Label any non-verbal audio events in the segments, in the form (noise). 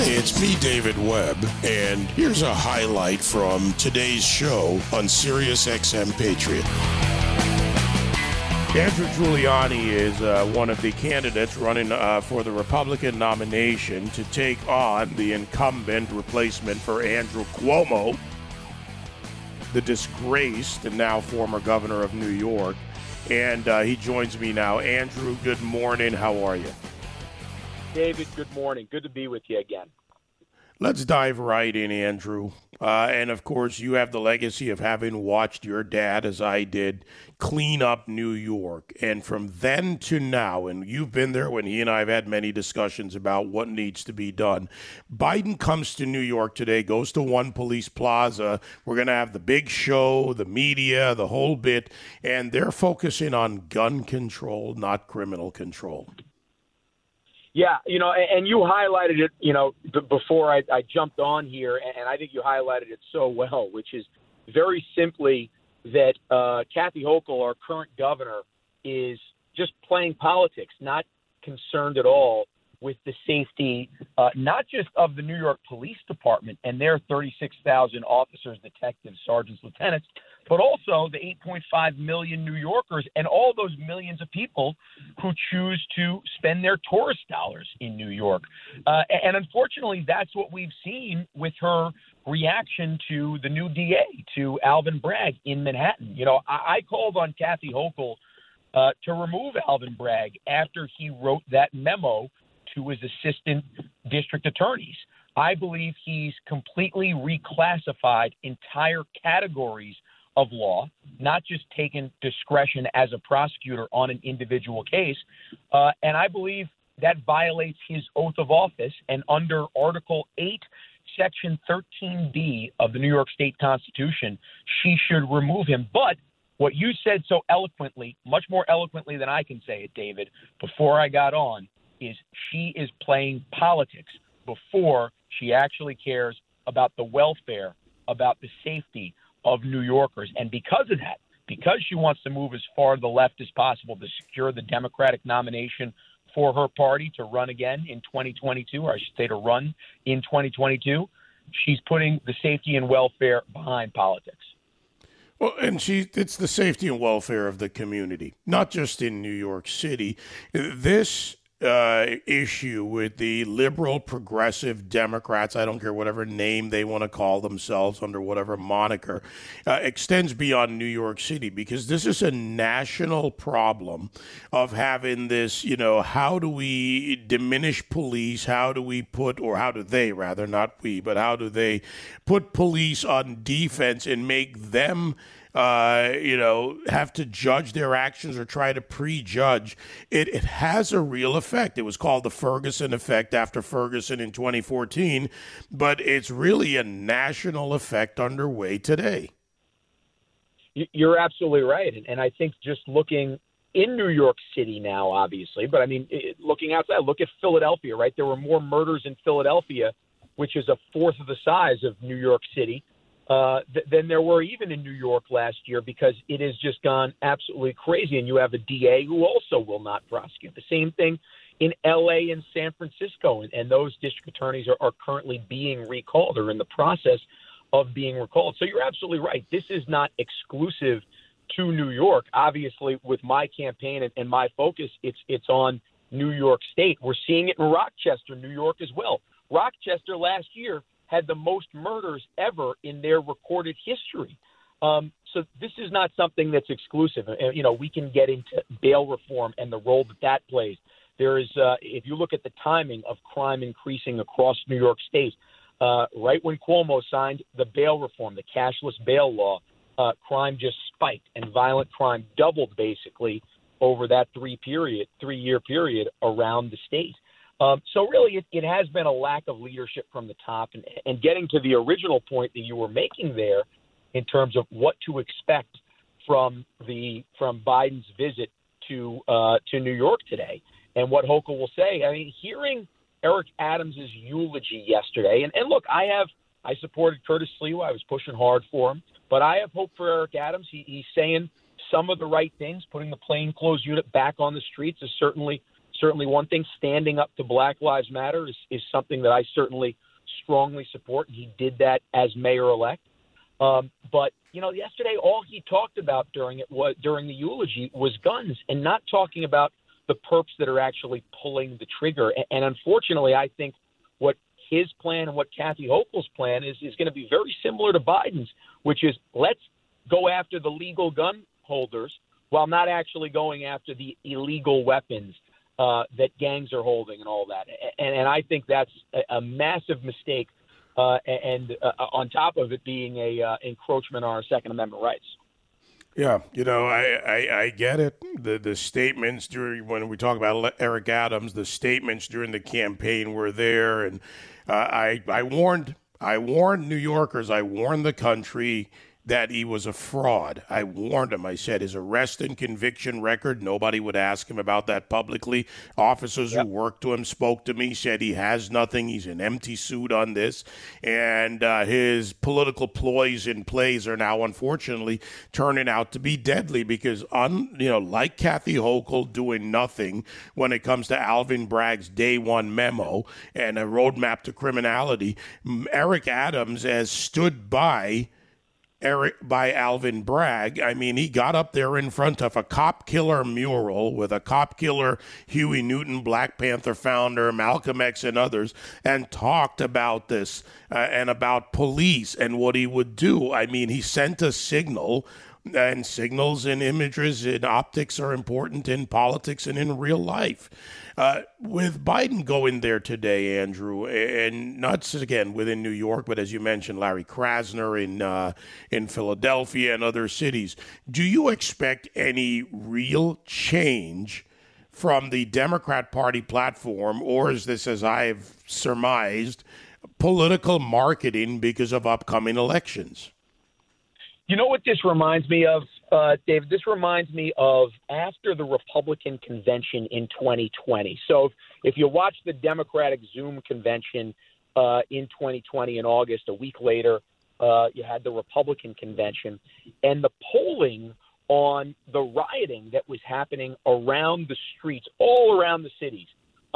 It's me, David Webb, and here's a highlight from today's show on Sirius XM Patriot. Andrew Giuliani is uh, one of the candidates running uh, for the Republican nomination to take on the incumbent replacement for Andrew Cuomo, the disgraced and now former governor of New York. And uh, he joins me now. Andrew, good morning. How are you? David, good morning. Good to be with you again. Let's dive right in, Andrew. Uh, and of course, you have the legacy of having watched your dad, as I did, clean up New York. And from then to now, and you've been there when he and I have had many discussions about what needs to be done. Biden comes to New York today, goes to One Police Plaza. We're going to have the big show, the media, the whole bit. And they're focusing on gun control, not criminal control. Yeah, you know, and, you highlighted it, you know, b- before I, I jumped on here, and I think you highlighted it so well, which is very simply that uh, Kathy Hochul, our current governor, is just playing politics, not concerned at all with the safety, uh, not just of the New York Police Department and their 36,000 officers, detectives, sergeants, lieutenants, but also the 8.5 million New Yorkers and all those millions of people who choose to spend their tourist dollars in New York. Uh, and unfortunately, that's what we've seen with her reaction to the new DA, to Alvin Bragg in Manhattan. You know, I, I called on Kathy Hochul uh, to remove Alvin Bragg after he wrote that memo to his assistant district attorneys. I believe he's completely reclassified entire categories of law, not just taken discretion as a prosecutor on an individual case. Uh, and I believe that violates his oath of office. And under Article 8, Section 13B of the New York State Constitution, she should remove him. But what you said so eloquently, much more eloquently than I can say it, David, before I got on, is she is playing politics before she actually cares about the welfare, about the safety of New Yorkers. And because of that, because she wants to move as far to the left as possible to secure the Democratic nomination for her party to run again in 2022, or I should say to run in 2022, she's putting the safety and welfare behind politics. Well, and she it's the safety and welfare of the community, not just in New York City. This uh, issue with the liberal progressive Democrats, I don't care whatever name they want to call themselves under whatever moniker, uh, extends beyond New York City because this is a national problem of having this, you know, how do we diminish police? How do we put, or how do they rather, not we, but how do they put police on defense and make them uh, you know, have to judge their actions or try to prejudge, it, it has a real effect. It was called the Ferguson effect after Ferguson in 2014, but it's really a national effect underway today. You're absolutely right. And I think just looking in New York City now, obviously, but I mean, looking outside, look at Philadelphia, right? There were more murders in Philadelphia, which is a fourth of the size of New York City uh, th- than there were even in New York last year because it has just gone absolutely crazy. And you have a DA who also will not prosecute. The same thing in LA and San Francisco. And, and those district attorneys are, are currently being recalled or in the process of being recalled. So you're absolutely right. This is not exclusive to New York. Obviously, with my campaign and, and my focus, it's it's on New York State. We're seeing it in Rochester, New York as well. Rochester last year had the most murders ever in their recorded history. Um, so this is not something that's exclusive. You know, we can get into bail reform and the role that that plays. There is, uh, if you look at the timing of crime increasing across New York State, uh, right when Cuomo signed the bail reform, the cashless bail law, uh, crime just spiked and violent crime doubled basically over that three period, three year period around the state. Um, so really, it, it has been a lack of leadership from the top, and, and getting to the original point that you were making there, in terms of what to expect from the from Biden's visit to uh, to New York today, and what Hochul will say. I mean, hearing Eric Adams's eulogy yesterday, and, and look, I have I supported Curtis Sliwa. I was pushing hard for him, but I have hope for Eric Adams. He, he's saying some of the right things. Putting the plainclothes unit back on the streets is certainly certainly one thing. Standing up to Black Lives Matter is, is something that I certainly strongly support. He did that as mayor elect. Um, but you know, yesterday all he talked about during it was during the eulogy was guns, and not talking about the perps that are actually pulling the trigger. And, and unfortunately, I think what his plan and what Kathy Hochul's plan is is going to be very similar to Biden's, which is let's go after the legal gun holders while not actually going after the illegal weapons uh, that gangs are holding and all that. And, and I think that's a, a massive mistake. Uh, and uh, on top of it being a uh, encroachment on our Second Amendment rights. Yeah, you know, I, I, I, get it. The the statements during when we talk about Eric Adams, the statements during the campaign were there, and uh, I I warned I warned New Yorkers, I warned the country that he was a fraud. I warned him. I said his arrest and conviction record, nobody would ask him about that publicly. Officers yep. who worked to him spoke to me, said he has nothing. He's an empty suit on this. And uh, his political ploys and plays are now, unfortunately, turning out to be deadly because, un, you know, like Kathy Hochul doing nothing when it comes to Alvin Bragg's day one memo and a roadmap to criminality, Eric Adams has stood by Eric by Alvin Bragg. I mean, he got up there in front of a cop killer mural with a cop killer Huey Newton, Black Panther founder, Malcolm X, and others, and talked about this uh, and about police and what he would do. I mean, he sent a signal and signals and images and optics are important in politics and in real life. Uh, with Biden going there today, Andrew, and not again within New York, but as you mentioned, Larry Krasner in uh, in Philadelphia and other cities, do you expect any real change from the Democrat Party platform, or is this, as I've surmised, political marketing because of upcoming elections? You know what this reminds me of, uh, David? This reminds me of after the Republican convention in 2020. So if, if you watch the Democratic Zoom convention uh, in 2020 in August, a week later, uh, you had the Republican convention, and the polling on the rioting that was happening around the streets, all around the cities,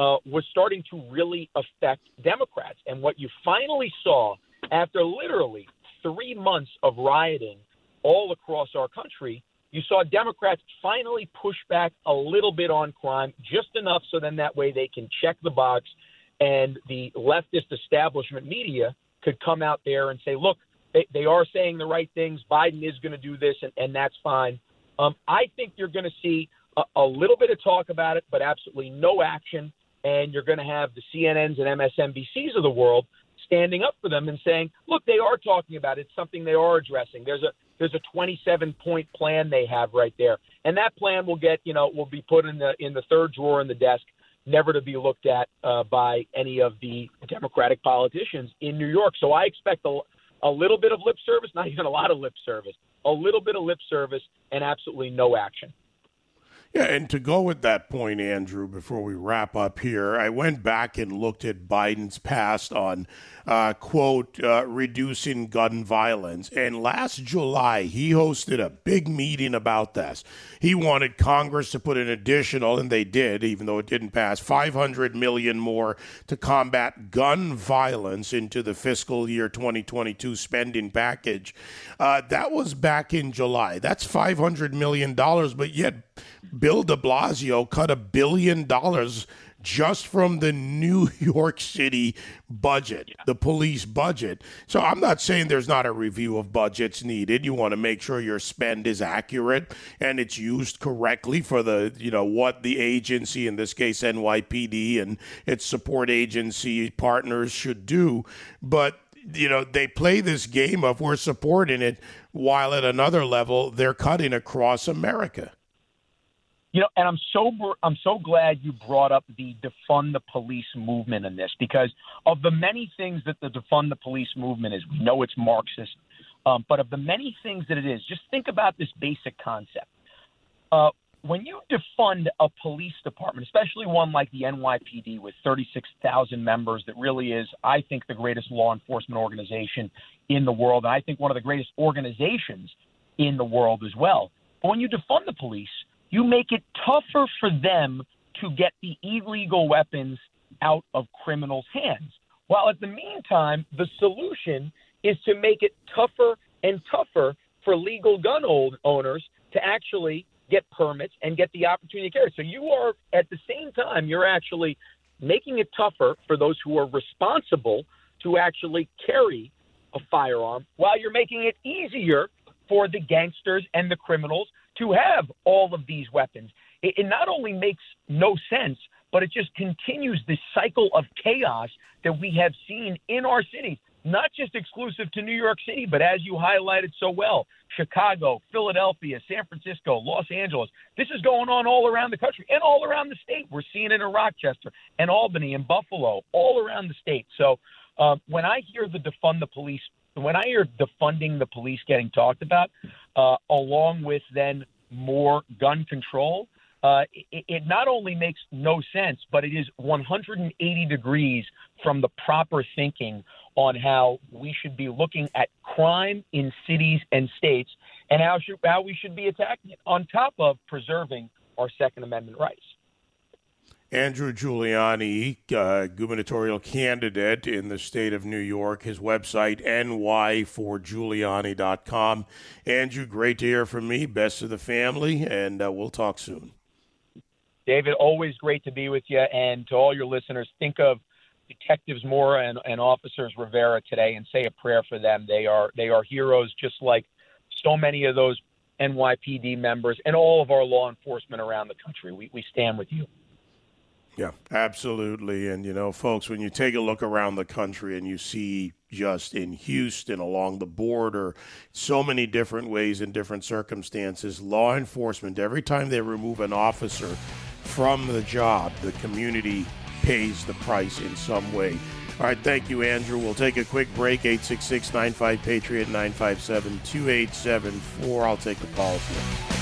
uh, was starting to really affect Democrats. And what you finally saw after literally three months of rioting all across our country, you saw Democrats finally push back a little bit on crime, just enough so then that way they can check the box and the leftist establishment media could come out there and say, look, they, they are saying the right things. Biden is going to do this, and, and that's fine. Um, I think you're going to see a, a little bit of talk about it, but absolutely no action. And you're going to have the CNNs and MSNBCs of the world standing up for them and saying, look, they are talking about it. It's something they are addressing. There's a there's a 27 point plan they have right there, and that plan will get you know will be put in the in the third drawer in the desk, never to be looked at uh, by any of the Democratic politicians in New York. So I expect a, a little bit of lip service, not even a lot of lip service, a little bit of lip service, and absolutely no action. Yeah, and to go with that point, Andrew, before we wrap up here, I went back and looked at Biden's past on, uh, quote, uh, reducing gun violence. And last July, he hosted a big meeting about this. He wanted Congress to put an additional, and they did, even though it didn't pass, 500 million more to combat gun violence into the fiscal year 2022 spending package. Uh, that was back in July. That's 500 million dollars, but yet Bill de Blasio cut a billion dollars just from the New (laughs) York City budget, yeah. the police budget. So I'm not saying there's not a review of budgets needed. You want to make sure your spend is accurate and it's used correctly for the, you know, what the agency, in this case NYPD and its support agency partners should do. But you know, they play this game of we're supporting it while at another level they're cutting across America. You know, and I'm so I'm so glad you brought up the defund the police movement in this because of the many things that the defund the police movement is. We know it's Marxist, um, but of the many things that it is, just think about this basic concept. Uh, when you defund a police department, especially one like the NYPD with 36,000 members, that really is, I think, the greatest law enforcement organization in the world, and I think one of the greatest organizations in the world as well. But when you defund the police, you make it tougher for them to get the illegal weapons out of criminals' hands. While at the meantime, the solution is to make it tougher and tougher for legal gun owners to actually get permits and get the opportunity to carry. So you are at the same time you're actually making it tougher for those who are responsible to actually carry a firearm while you're making it easier for the gangsters and the criminals to have all of these weapons. It, it not only makes no sense, but it just continues this cycle of chaos that we have seen in our cities, not just exclusive to New York City, but as you highlighted so well, Chicago, Philadelphia, San Francisco, Los Angeles. This is going on all around the country and all around the state. We're seeing it in Rochester and Albany and Buffalo, all around the state. So uh, when I hear the defund the police, when I hear defunding the police getting talked about, uh, along with then more gun control, uh, it, it, not only makes no sense, but it is 180 degrees from the proper thinking on how we should be looking at crime in cities and states and how, should, how we should be attacking it, on top of preserving our Second Amendment rights. Andrew Giuliani, uh, gubernatorial candidate in the state of New York. His website, ny4giuliani.com. Andrew, great to hear from me. Best of the family, and uh, we'll talk soon. David, always great to be with you. And to all your listeners, think of Detectives Mora and, and Officers Rivera today and say a prayer for them. They are they are heroes, just like so many of those NYPD members and all of our law enforcement around the country. We, we stand with you. Yeah, absolutely. And, you know, folks, when you take a look around the country and you see just in Houston, along the border, so many different ways and different circumstances, law enforcement, every time they remove an officer from the job, the community pays the price in some way. All right, thank you, Andrew. We'll take a quick break. 866 95 Patriot 957 2874. I'll take the calls.